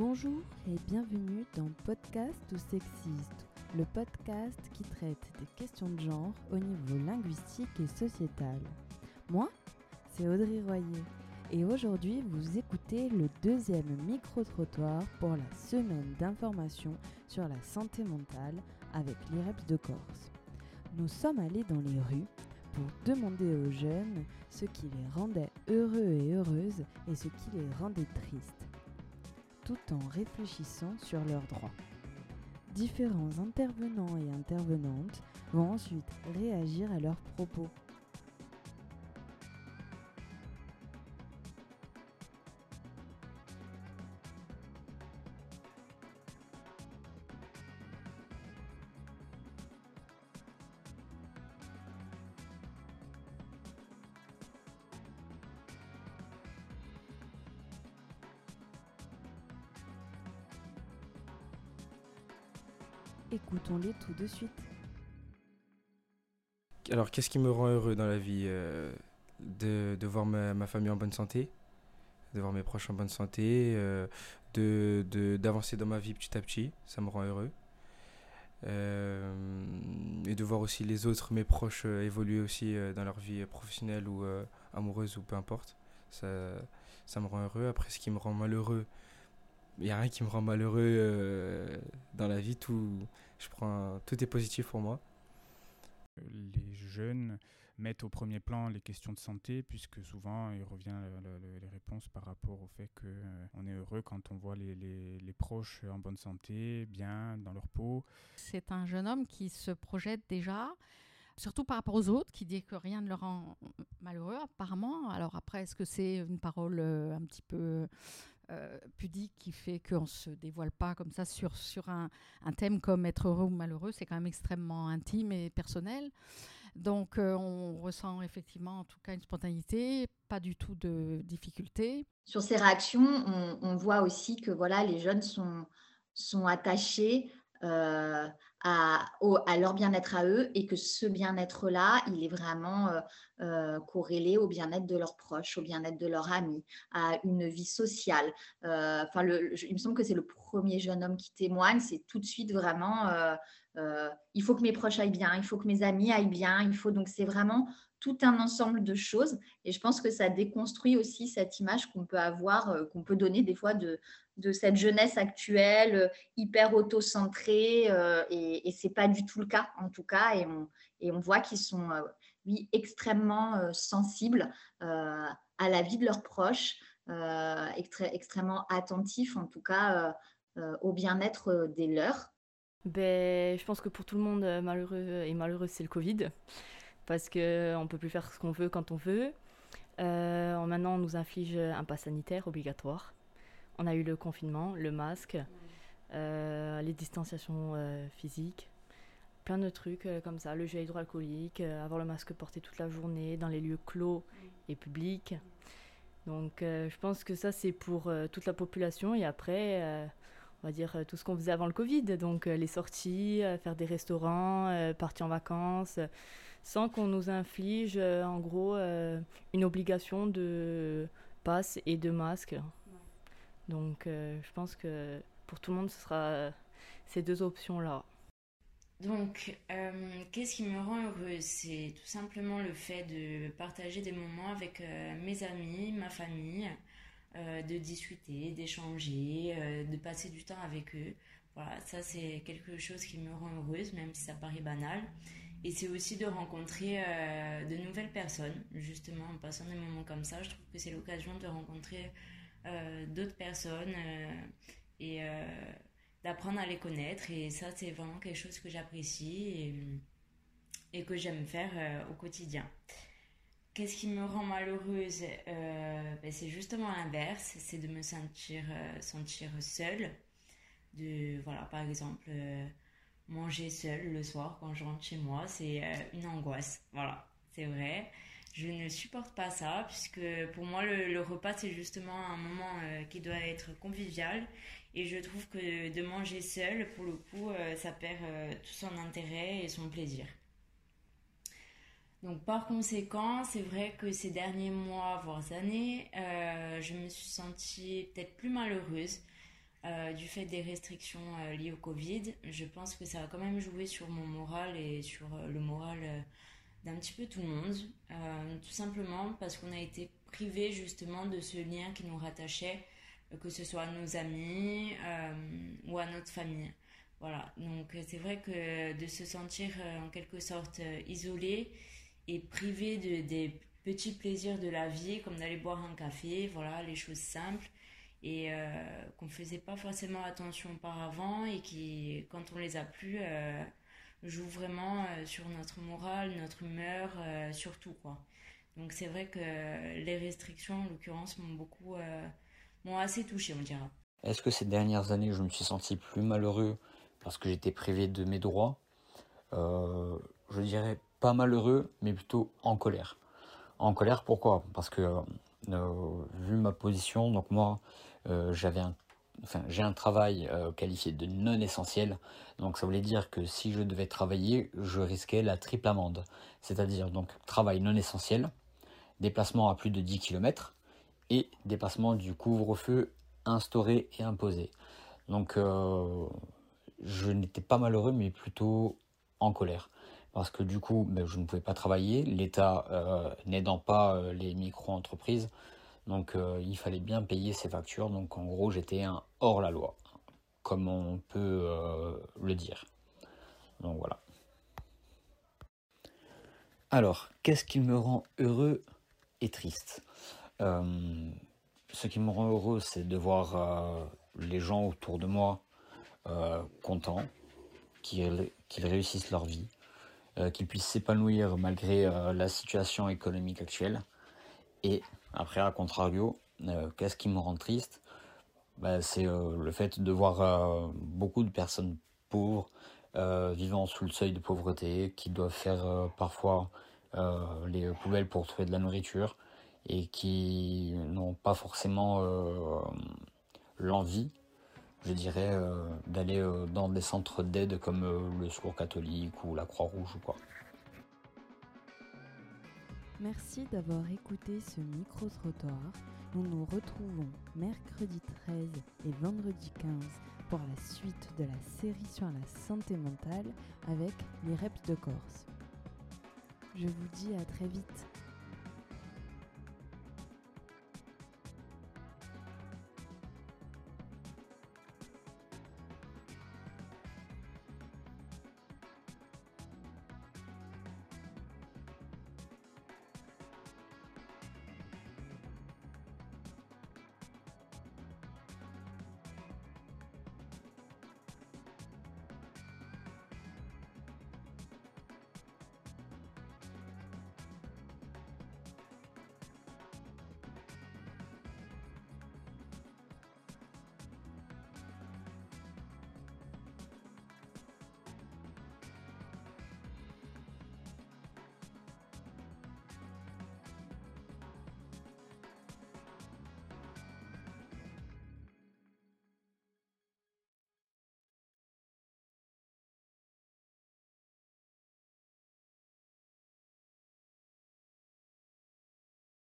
Bonjour et bienvenue dans Podcast ou Sexiste, le podcast qui traite des questions de genre au niveau linguistique et sociétal. Moi, c'est Audrey Royer et aujourd'hui vous écoutez le deuxième micro-trottoir pour la semaine d'information sur la santé mentale avec l'IREPS de Corse. Nous sommes allés dans les rues pour demander aux jeunes ce qui les rendait heureux et heureuses et ce qui les rendait tristes tout en réfléchissant sur leurs droits. Différents intervenants et intervenantes vont ensuite réagir à leurs propos Écoutons-les tout de suite. Alors, qu'est-ce qui me rend heureux dans la vie euh, de, voir ma, famille en bonne santé, de voir mes proches en bonne santé, euh, de d'avancer dans ma vie petit à petit, ça me rend heureux. Euh, et de voir aussi les autres, mes proches, évoluer aussi dans leur vie professionnelle ou amoureuse ou peu importe. Ça, ça me rend heureux. Après, ce qui me rend malheureux, il n'y a rien qui me rend malheureux euh, dans la vie. Tout, je prends, tout est positif pour moi. Les jeunes mettent au premier plan les questions de santé, puisque souvent il revient les réponses par rapport au fait qu'on euh, est heureux quand on voit les, les, les, proches en bonne santé, bien dans leur peau. C'est un jeune homme qui se projette déjà surtout par rapport aux autres, qui dit que rien ne le rend malheureux, apparemment. Alors après, est-ce que c'est une parole euh, un petit peu pudique qui fait qu'on ne se dévoile pas comme ça sur, sur un, un, thème comme être heureux ou malheureux C'est quand même extrêmement intime et personnel. Donc euh, on ressent effectivement en tout cas une spontanéité, pas du tout de difficulté. Sur ces réactions, on, on voit aussi que voilà, les jeunes sont, sont attachés euh, à, leur bien-être à eux et que ce bien-être-là, il est vraiment euh, euh, corrélé au bien-être de leurs proches, au bien-être de leurs amis, à une vie sociale. Enfin, il me semble que c'est le premier jeune homme qui témoigne, c'est tout de suite vraiment, il faut que mes proches aillent bien, il faut que mes amis aillent bien, il faut donc c'est vraiment tout un ensemble de choses. Et je pense que ça déconstruit aussi cette image qu'on peut avoir, qu'on peut donner des fois de, de cette jeunesse actuelle euh, hyper auto-centrée euh, et, et c'est pas du tout le cas en tout cas et on, voit qu'ils sont euh, oui, extrêmement sensibles à la vie de leurs proches, extrêmement attentifs en tout cas au bien-être des leurs. Ben, je pense que pour tout le monde malheureux et malheureuse c'est le Covid parce qu'on ne peut plus faire ce qu'on veut quand on veut. maintenant on nous inflige un pass sanitaire obligatoire. On a eu le confinement, le masque, euh, les distanciations euh, physiques, plein de trucs euh, comme ça, le gel hydroalcoolique, avoir le masque porté toute la journée dans les lieux clos et publics. Donc je pense que ça c'est pour toute la population. Et après on va dire tout ce qu'on faisait avant le Covid, donc les sorties, faire des restaurants, partir en vacances, sans qu'on nous inflige en gros une obligation de passe et de masque. Donc euh, je pense que pour tout le monde, ce sera euh, ces deux options-là. Donc, euh, qu'est-ce qui me rend heureuse C'est tout simplement le fait de partager des moments avec mes amis, ma famille, de discuter, d'échanger, de passer du temps avec eux. Voilà, ça c'est quelque chose qui me rend heureuse, même si ça paraît banal. Et c'est aussi de rencontrer de nouvelles personnes, justement en passant des moments comme ça. Je trouve que c'est l'occasion de rencontrer euh, d'autres personnes euh, euh, d'apprendre à les connaître. Et ça, c'est vraiment quelque chose que j'apprécie et, que j'aime faire au quotidien. Qu'est-ce qui me rend malheureuse ben C'est justement l'inverse, c'est de me sentir, sentir seule. De, voilà, par exemple, manger seule le soir quand je rentre chez moi, c'est une angoisse. Voilà, c'est vrai. Je ne supporte pas ça, puisque pour moi, le, repas, c'est justement un moment euh, qui doit être convivial. Et je trouve que de manger seul, pour le coup, euh, ça perd euh, tout son intérêt et son plaisir. Donc par conséquent, c'est vrai que ces derniers mois, voire années, je me suis sentie peut-être plus malheureuse. du fait des restrictions liées au Covid. Je pense que ça a quand même joué sur mon moral et sur le moral d'un petit peu tout le monde. tout simplement parce qu'on a été privé justement de ce lien qui nous rattachait, que ce soit à nos amis ou à notre famille. Voilà, donc c'est vrai que de se sentir en quelque sorte isolé et privé de, des petits plaisirs de la vie, comme d'aller boire un café, voilà, les choses simples, et euh, qu'on ne faisait pas forcément attention auparavant, et qui, quand on les a plus, euh, jouent vraiment euh, sur notre morale, notre humeur, surtout, quoi. Donc c'est vrai que les restrictions, en l'occurrence, m'ont beaucoup, m'ont assez touché, on dira. Est-ce que ces dernières années, je me suis senti plus malheureux parce que j'étais privé de mes droits? Je dirais pas malheureux, mais plutôt en colère. En colère, pourquoi? Parce que, euh, vu ma position, donc moi, euh, j'avais enfin, j'ai un travail euh, qualifié de non essentiel, donc ça voulait dire que si je devais travailler, je risquais la triple amende. C'est-à-dire donc travail non essentiel, déplacement à plus de 10 km et dépassement du couvre-feu instauré et imposé. Donc je n'étais pas malheureux, mais plutôt en colère parce que du coup, ben, je ne pouvais pas travailler, l'État euh, n'aidant pas euh, les micro-entreprises, donc euh, il fallait bien payer ses factures, donc en gros j'étais un hors la loi, comme on peut le dire. Donc voilà. Alors, qu'est-ce qui me rend heureux et triste? Ce qui me rend heureux, c'est de voir les gens autour de moi contents, qu'ils réussissent leur vie, euh, qu'ils puissent s'épanouir malgré euh, la situation économique actuelle. Et après, à contrario, euh, qu'est-ce qui me rend triste? Bah, C'est le fait de voir beaucoup de personnes pauvres vivant sous le seuil de pauvreté, qui doivent faire parfois les poubelles pour trouver de la nourriture et qui n'ont pas forcément l'envie je dirais, euh, d'aller euh, dans des centres d'aide comme euh, le Secours catholique ou la Croix-Rouge ou quoi. Merci d'avoir écouté ce micro-trottoir. Nous nous retrouvons mercredi 13 et vendredi 15 pour la suite de la série sur la santé mentale avec les reps de Corse. Je vous dis à très vite.